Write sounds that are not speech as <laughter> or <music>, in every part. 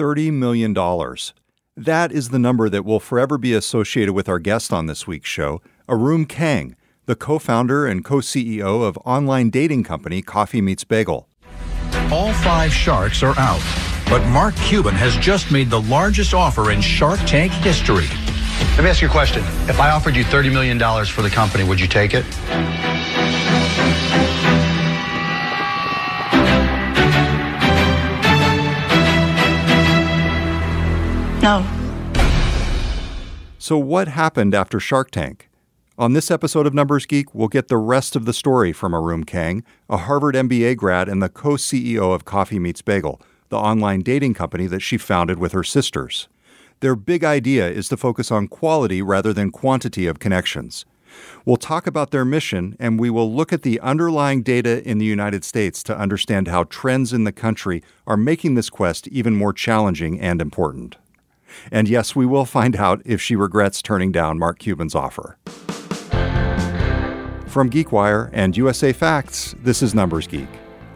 $30 million. That is the number that will forever be associated with our guest on this week's show, Arum Kang, the co founder and co CEO of online dating company Coffee Meets Bagel. All five sharks are out, but Mark Cuban has just made the largest offer in Shark Tank history. Let me ask you a question. If I offered you $30 million for the company, would you take it? No. So, what happened after Shark Tank? On this episode of Numbers Geek, we'll get the rest of the story from Arum Kang, a Harvard MBA grad and the co CEO of Coffee Meets Bagel, the online dating company that she founded with her sisters. Their big idea is to focus on quality rather than quantity of connections. We'll talk about their mission and we will look at the underlying data in the United States to understand how trends in the country are making this quest even more challenging and important. And yes, we will find out if she regrets turning down Mark Cuban's offer. From GeekWire and USA Facts, this is Numbers Geek.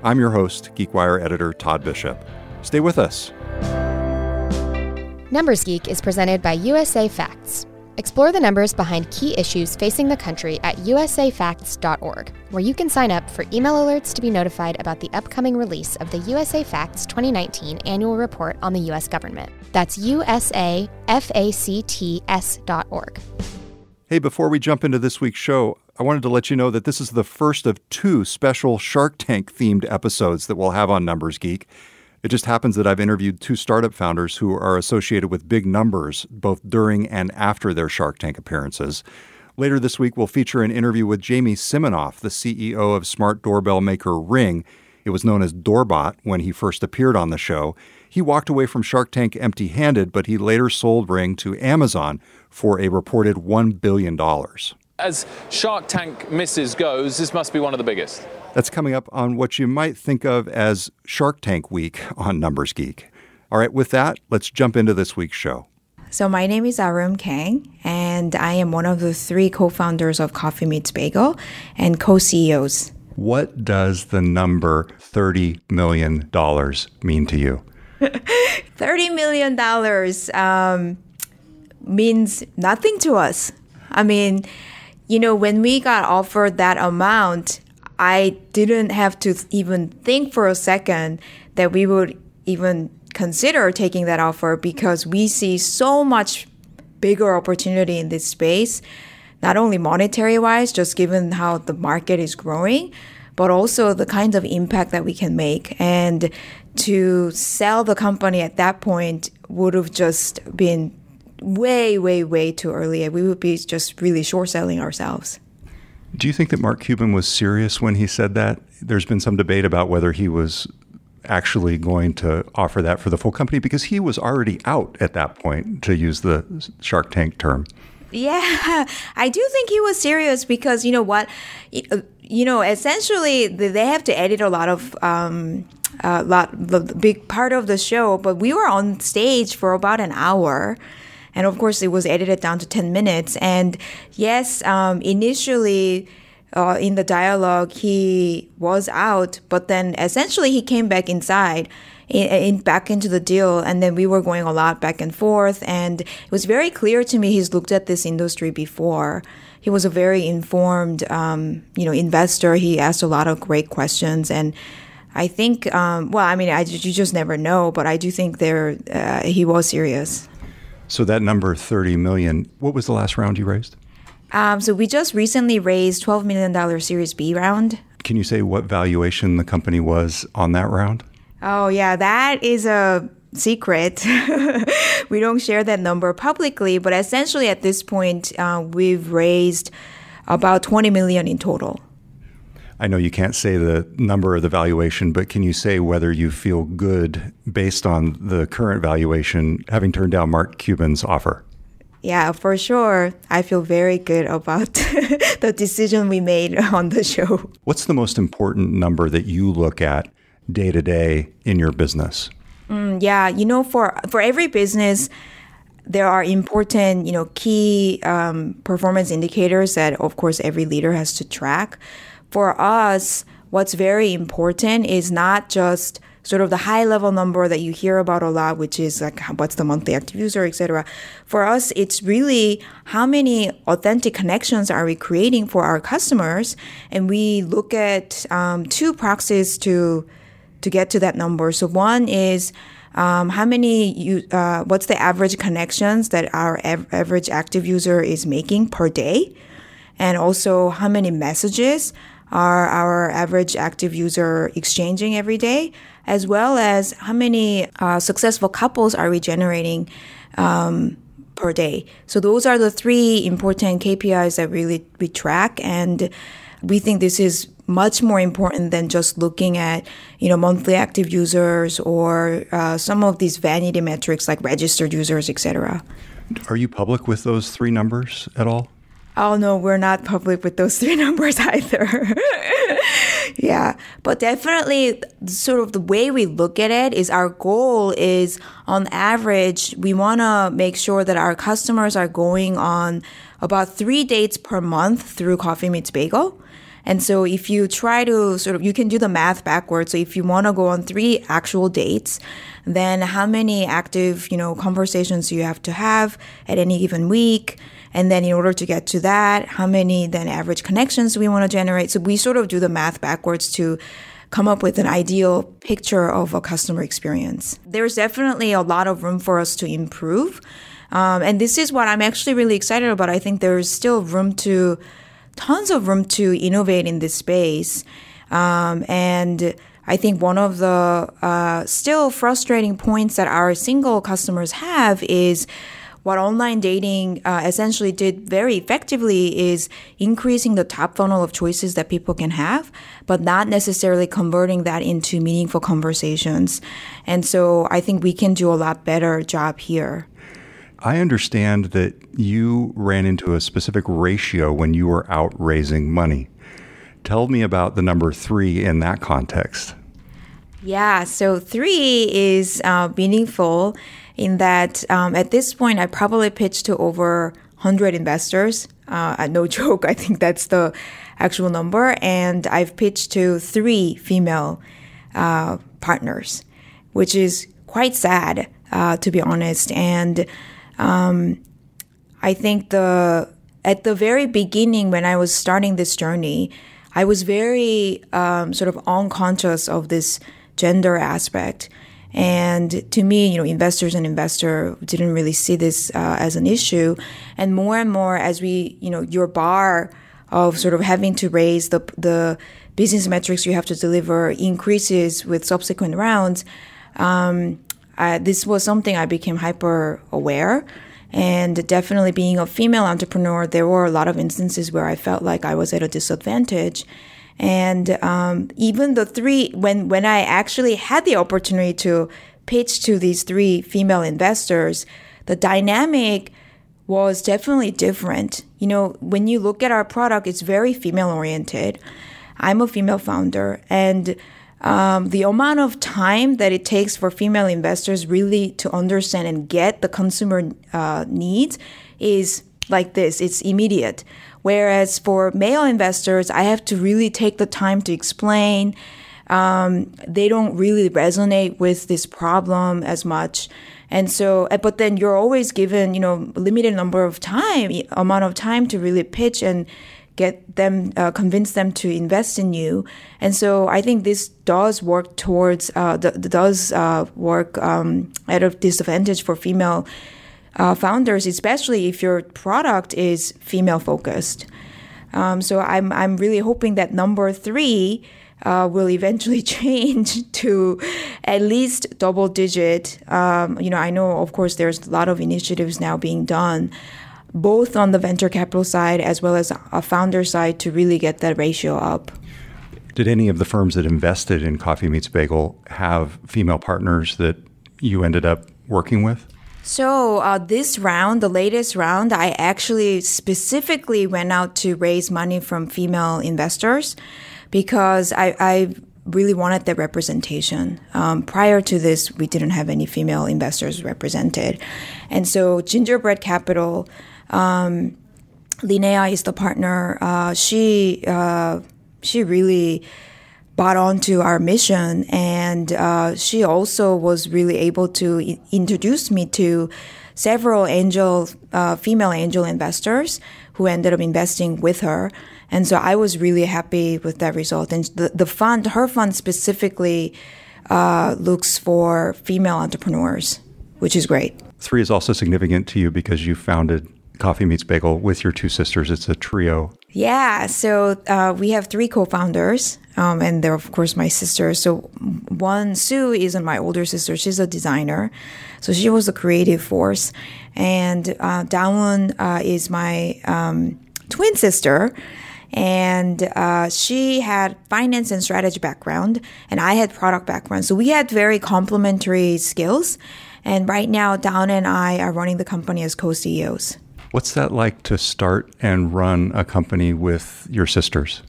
I'm your host, GeekWire editor Todd Bishop. Stay with us. Numbers Geek is presented by USA Facts. Explore the numbers behind key issues facing the country at usafacts.org, where you can sign up for email alerts to be notified about the upcoming release of the USA Facts 2019 annual report on the U.S. government. That's usafacts.org. Hey, before we jump into this week's show, I wanted to let you know that this is the first of two special Shark Tank themed episodes that we'll have on Numbers Geek. It just happens that I've interviewed two startup founders who are associated with big numbers both during and after their Shark Tank appearances. Later this week, we'll feature an interview with Jamie Siminoff, the CEO of smart doorbell maker Ring. It was known as Doorbot when he first appeared on the show. He walked away from Shark Tank empty handed, but he later sold Ring to Amazon for a reported $1 billion. As Shark Tank misses goes, this must be one of the biggest. That's coming up on what you might think of as Shark Tank Week on Numbers Geek. All right, with that, let's jump into this week's show. So my name is Arum Kang, and I am one of the three co-founders of Coffee Meets Bagel and co-CEOs. What does the number $30 million mean to you? <laughs> $30 million um, means nothing to us. I mean, you know, when we got offered that amount, I didn't have to even think for a second that we would even consider taking that offer because we see so much bigger opportunity in this space, not only monetary wise, just given how the market is growing, but also the kind of impact that we can make. And to sell the company at that point would have just been way, way, way too early. We would be just really short selling ourselves. Do you think that Mark Cuban was serious when he said that? There's been some debate about whether he was actually going to offer that for the full company because he was already out at that point, to use the Shark Tank term. Yeah, <laughs> I do think he was serious because you know what, you know, essentially they have to edit a lot of. Um, a lot, the big part of the show, but we were on stage for about an hour and of course, it was edited down to 10 minutes. And yes, um, initially, uh, in the dialogue, he was out, but then essentially he came back inside. In, in, back into the deal and then we were going a lot back and forth and it was very clear to me he's looked at this industry before he was a very informed um, you know investor he asked a lot of great questions and i think um, well i mean I, you just never know but i do think there uh, he was serious so that number, 30 million, what was the last round you raised? Um, so we just recently raised $12 million Series B round. Can you say what valuation the company was on that round? Oh, yeah, that is a secret. <laughs> we don't share that number publicly, but essentially at this point, uh, we've raised about 20 million in total. I know you can't say the number or the valuation, but can you say whether you feel good based on the current valuation, having turned down Mark Cuban's offer? Yeah, for sure. I feel very good about <laughs> the decision we made on the show. What's the most important number that you look at day to day in your business? Mm, yeah, you know, for for every business, there are important, you know, key um, performance indicators that, of course, every leader has to track for us, what's very important is not just sort of the high level number that you hear about a lot, which is like what's the monthly active user, etc. For us, it's really how many authentic connections are we creating for our customers, and we look at um, two proxies to to get to that number. So one is um, how many you, uh, what's the average connections that our av- average active user is making per day, and also how many messages are our average active user exchanging every day, as well as how many uh, successful couples are we generating um, per day. So those are the three important KPIs that really we track, and we think this is much more important than just looking at you know monthly active users or uh, some of these vanity metrics like registered users, etc. Are you public with those three numbers at all? Oh no, we're not public with those <laughs> three numbers either. <laughs> yeah, but definitely sort of the way we look at it is our goal is on average, we want to make sure that our customers are going on about three dates per month through Coffee Meets Bagel. And so if you try to sort of, you can do the math backwards. So if you want to go on three actual dates, then how many active, you know, conversations do you have to have at any given week? And then in order to get to that, how many then average connections we want to generate? So we sort of do the math backwards to come up with an ideal picture of a customer experience. There's definitely a lot of room for us to improve. Um, and this is what I'm actually really excited about. I think there's still room to, tons of room to innovate in this space. Um, and I think one of the uh, still frustrating points that our single customers have is what online dating uh, essentially did very effectively is increasing the top funnel of choices that people can have, but not necessarily converting that into meaningful conversations. And so I think we can do a lot better job here. I understand that you ran into a specific ratio when you were out raising money. Tell me about the number three in that context. Yeah, so three is uh, meaningful in that um, at this point, I probably pitched to over 100 investors. Uh, no <laughs> joke, I think that's the actual number. And I've pitched to three female uh, partners, which is quite sad, uh, to be honest. And um, I think the at the very beginning, when I was starting this journey, I was very um, sort of unconscious of this gender aspect. And to me, you know, investors and investor didn't really see this uh, as an issue. And more and more, as we, you know, your bar of sort of having to raise the the business metrics you have to deliver increases with subsequent rounds. Um, I, this was something I became hyper aware. And definitely being a female entrepreneur, there were a lot of instances where I felt like I was at a disadvantage. And um, even the three, when when I actually had the opportunity to pitch to these three female investors, the dynamic was definitely different. You know, when you look at our product, it's very female oriented. I'm a female founder, and um, the amount of time that it takes for female investors really to understand and get the consumer uh, needs is like this it's immediate. Whereas for male investors, I have to really take the time to explain. Um, they don't really resonate with this problem as much. And so, uh, but then you're always given, you know, limited number of time, amount of time to really pitch and get them, uh, convince them to invest in you. And so I think this does work towards, uh, does uh, work um, at a disadvantage for female uh, founders, especially if your product is female focused. Um, so I'm I'm really hoping that number three uh, will eventually <laughs> change to at least double digit. Um, you know, I know of course there's a lot of initiatives now being done, both on the venture capital side as well as a founder side to really get that ratio up. Did any of the firms that invested in Coffee Meets Bagel have female partners that you ended up working with? So uh, this round, the latest round, I actually specifically went out to raise money from female investors because I, I really wanted that representation. Um, prior to this, we didn't have any female investors represented, and so Gingerbread Capital, um, Linnea is the partner. Uh, she uh, she really bought onto our mission. And uh, she also was really able to I- introduce me to several angel, uh, female angel investors who ended up investing with her. And so I was really happy with that result. And the, the fund, her fund specifically, uh, looks for female entrepreneurs, which is great. Three is also significant to you because you founded Coffee Meets Bagel with your two sisters. It's a trio. Yeah, so uh, we have three co-founders, um, and they're of course my sisters. So one Soo isn't my older sister; she's a designer, so she was the creative force, and uh, Dawoon uh, is my um, twin sister, and uh, she had finance and strategy background, and I had product background. So we had very complementary skills, and right now, Dawn and I are running the company as co-CEOs. What's that like to start and run a company with your sisters?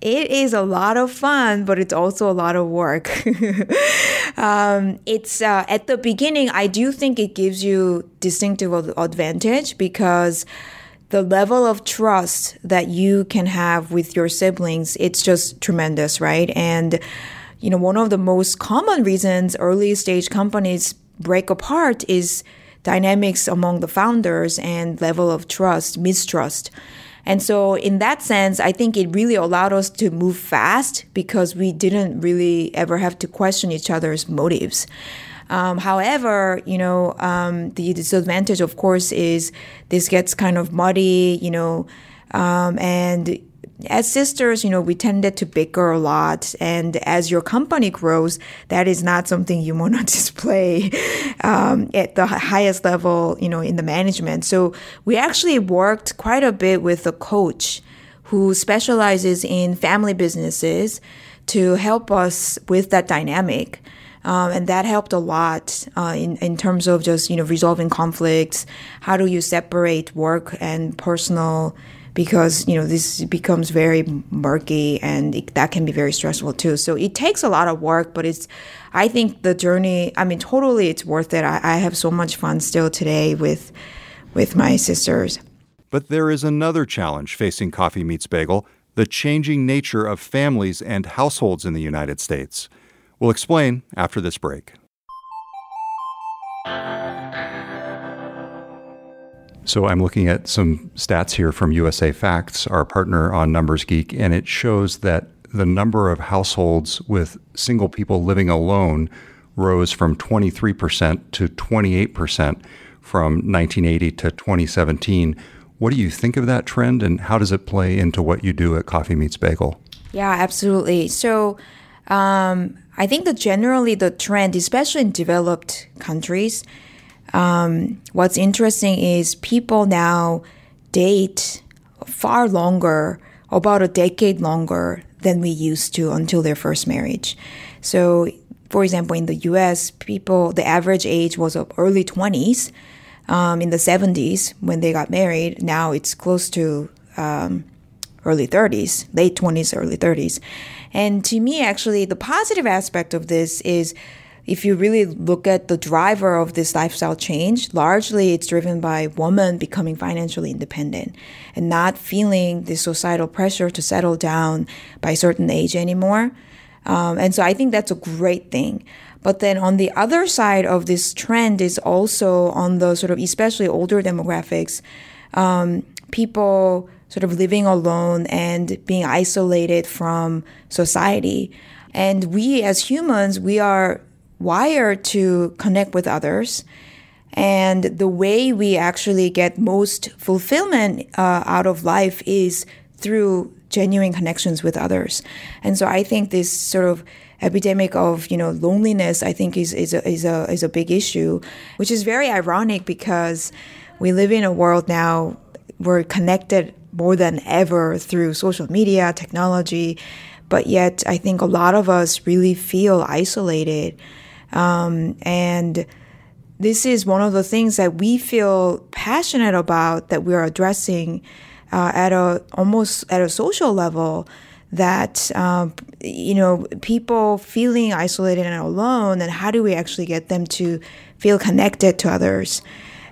It is a lot of fun, but it's also a lot of work. <laughs> um, it's uh, at the beginning, I do think it gives you distinctive advantage because the level of trust that you can have with your siblings, it's just tremendous, right? And you know, one of the most common reasons early stage companies break apart is dynamics among the founders and level of trust, mistrust. And so, in that sense, I think it really allowed us to move fast because we didn't really ever have to question each other's motives. Um, however, you know, um, the disadvantage, of course, is this gets kind of muddy, you know, um, and as sisters, you know, we tended to bicker a lot. And as your company grows, that is not something you want to <laughs> display um, at the highest level, you know, in the management. So we actually worked quite a bit with a coach who specializes in family businesses to help us with that dynamic. Um, and that helped a lot uh, in, in terms of just you know resolving conflicts. How do you separate work and personal? Because you know this becomes very murky and it, that can be very stressful too. So it takes a lot of work but it's i think the journey i mean totally it's worth it. I, I have so much fun still today with with my sisters. But there is another challenge facing coffee meets bagel the changing nature of families and households in the united states. We'll explain after this break So I'm looking at some stats here from USA Facts, our partner on Numbers Geek, and it shows that the number of households with single people living alone rose from 23% to 28% from 1980 to 2017. What do you think of that trend and how does it play into what you do at Coffee Meets Bagel? Yeah, absolutely. So um, I think that generally the trend, especially in developed countries, um, what's interesting is people now date far longer, about a decade longer than we used to until their first marriage. So, for example, in the US, people, the average age was of early 20s. Um, in the 70s, when they got married, now it's close to um, early 30s, late 20s, early 30s. And to me, actually, the positive aspect of this is if you really look at the driver of this lifestyle change, largely it's driven by women becoming financially independent and not feeling the societal pressure to settle down by a certain age anymore. Um, and so I think that's a great thing. But then on the other side of this trend is also on the sort of especially older demographics, um, people sort of living alone and being isolated from society. And we as humans, we are wired to connect with others. And the way we actually get most fulfillment uh, out of life is through genuine connections with others. And so I think this sort of epidemic of you know loneliness I think is is a, is a is a big issue, which is very ironic because we live in a world now we're connected more than ever through social media technology, but yet I think a lot of us really feel isolated. Um, and this is one of the things that we feel passionate about that we're addressing uh, at a almost at a social level that um, you know people feeling isolated and alone and how do we actually get them to feel connected to others?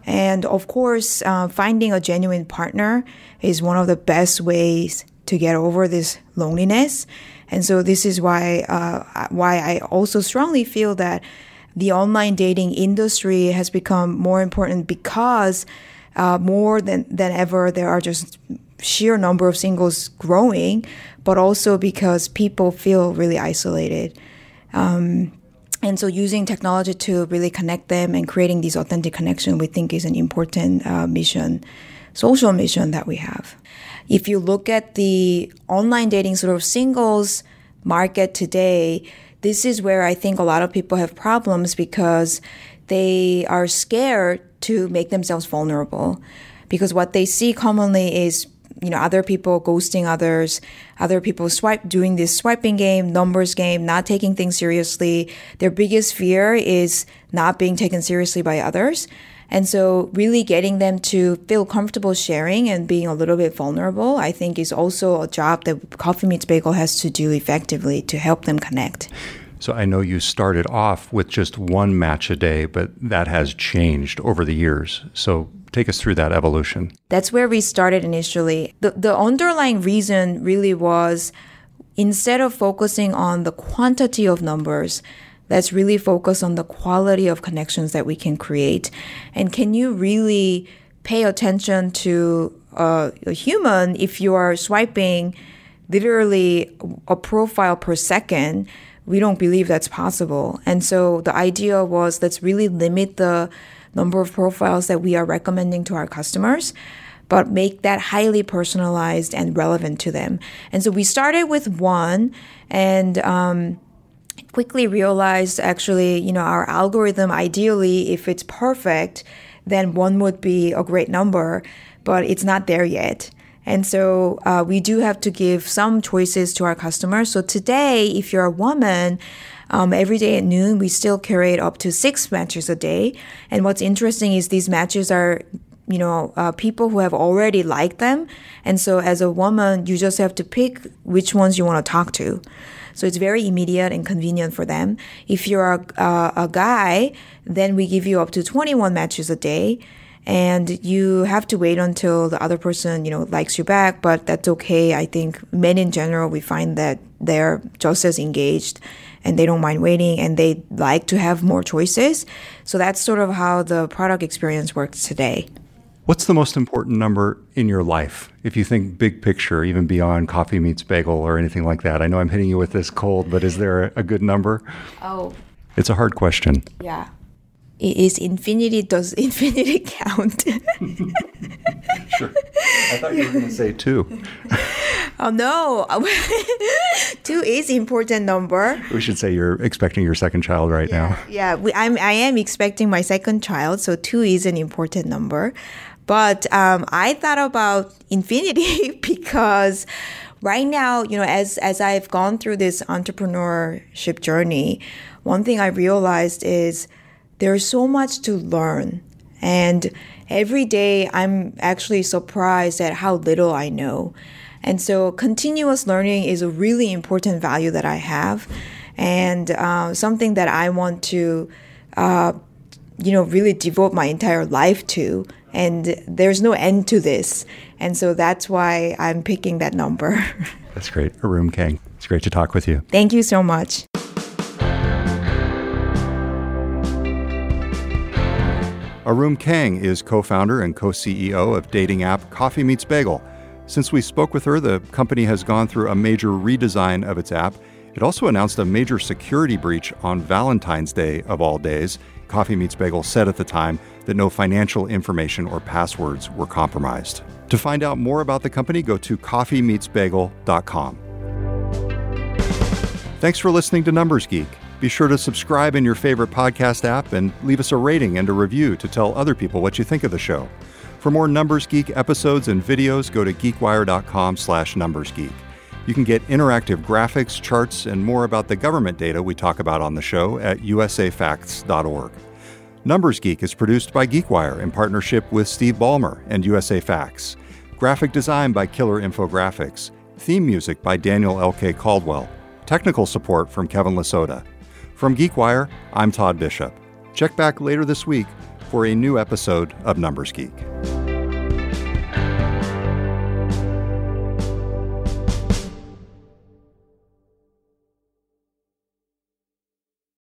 And of course uh, finding a genuine partner is one of the best ways to get over this loneliness And so this is why uh, why I also strongly feel that the online dating industry has become more important because uh, more than, than ever there are just sheer number of singles growing, but also because people feel really isolated. Um, and so using technology to really connect them and creating these authentic connection, we think is an important uh, mission, social mission that we have. If you look at the online dating sort of singles market today, this is where I think a lot of people have problems because they are scared to make themselves vulnerable. Because what they see commonly is you know other people ghosting others other people swipe doing this swiping game numbers game not taking things seriously their biggest fear is not being taken seriously by others and so really getting them to feel comfortable sharing and being a little bit vulnerable i think is also a job that coffee meets bagel has to do effectively to help them connect so I know you started off with just one match a day, but that has changed over the years. So take us through that evolution. That's where we started initially. The, the underlying reason really was instead of focusing on the quantity of numbers, let's really focus on the quality of connections that we can create. And can you really pay attention to uh, a human if you are swiping literally a profile per second? We don't believe that's possible. And so the idea was let's really limit the number of profiles that we are recommending to our customers, but make that highly personalized and relevant to them. And so we started with one and, um, quickly realized actually, you know, our algorithm ideally, if it's perfect, then one would be a great number, but it's not there yet. And so uh, we do have to give some choices to our customers. So today, if you're a woman, um, every day at noon, we still curate up to six matches a day. And what's interesting is these matches are you know, uh, people who have already liked them. And so as a woman, you just have to pick which ones you want to talk to. So it's very immediate and convenient for them. If you're a, a guy, then we give you up to 21 matches a day. And you have to wait until the other person, you know, likes you back, but that's okay. I think men in general, we find that they're just as engaged and they don't mind waiting and they like to have more choices. So that's sort of how the product experience works today. What's the most important number in your life? If you think big picture, even beyond coffee meets bagel or anything like that. I know I'm hitting you with this cold, but is there a good number? Oh. It's a hard question. Yeah. Is infinity, does <laughs> infinity count? <laughs> sure. I thought you were going to say two. <laughs> Oh no, two is important number. We should say you're expecting your second child right yeah. now. Yeah, we, I'm I am expecting my second child, so two is an important number. But um, I thought about infinity <laughs> because right now, you know, as as I've gone through this entrepreneurship journey, one thing I realized is there's so much to learn, and every day I'm actually surprised at how little I know. And so continuous learning is a really important value that I have and uh, something that I want to, uh, you know, really devote my entire life to. And there's no end to this. And so that's why I'm picking that number. <laughs> that's great. Arum Kang, it's great to talk with you. Thank you so much. Arum Kang is co founder and co CEO of dating app Coffee Meets Bagel. Since we spoke with her, the company has gone through a major redesign of its app. It also announced a major security breach on Valentine's Day, of all days. Coffee Meets Bagel said at the time that no financial information or passwords were compromised. To find out more about the company, go to coffeemeetsbagel.com. Thanks for listening to Numbers Geek. Be sure to subscribe in your favorite podcast app and leave us a rating and a review to tell other people what you think of the show. For more Numbers Geek episodes and videos, go to geekwire.com slash numbersgeek. You can get interactive graphics, charts, and more about the government data we talk about on the show at usafacts.org. Numbers Geek is produced by GeekWire in partnership with Steve Ballmer and USA Facts. Graphic design by Killer Infographics. Theme music by Daniel L.K. Caldwell. Technical support from Kevin Lasoda. From GeekWire, I'm Todd Bishop. Check back later this week for a new episode of Numbers Geek.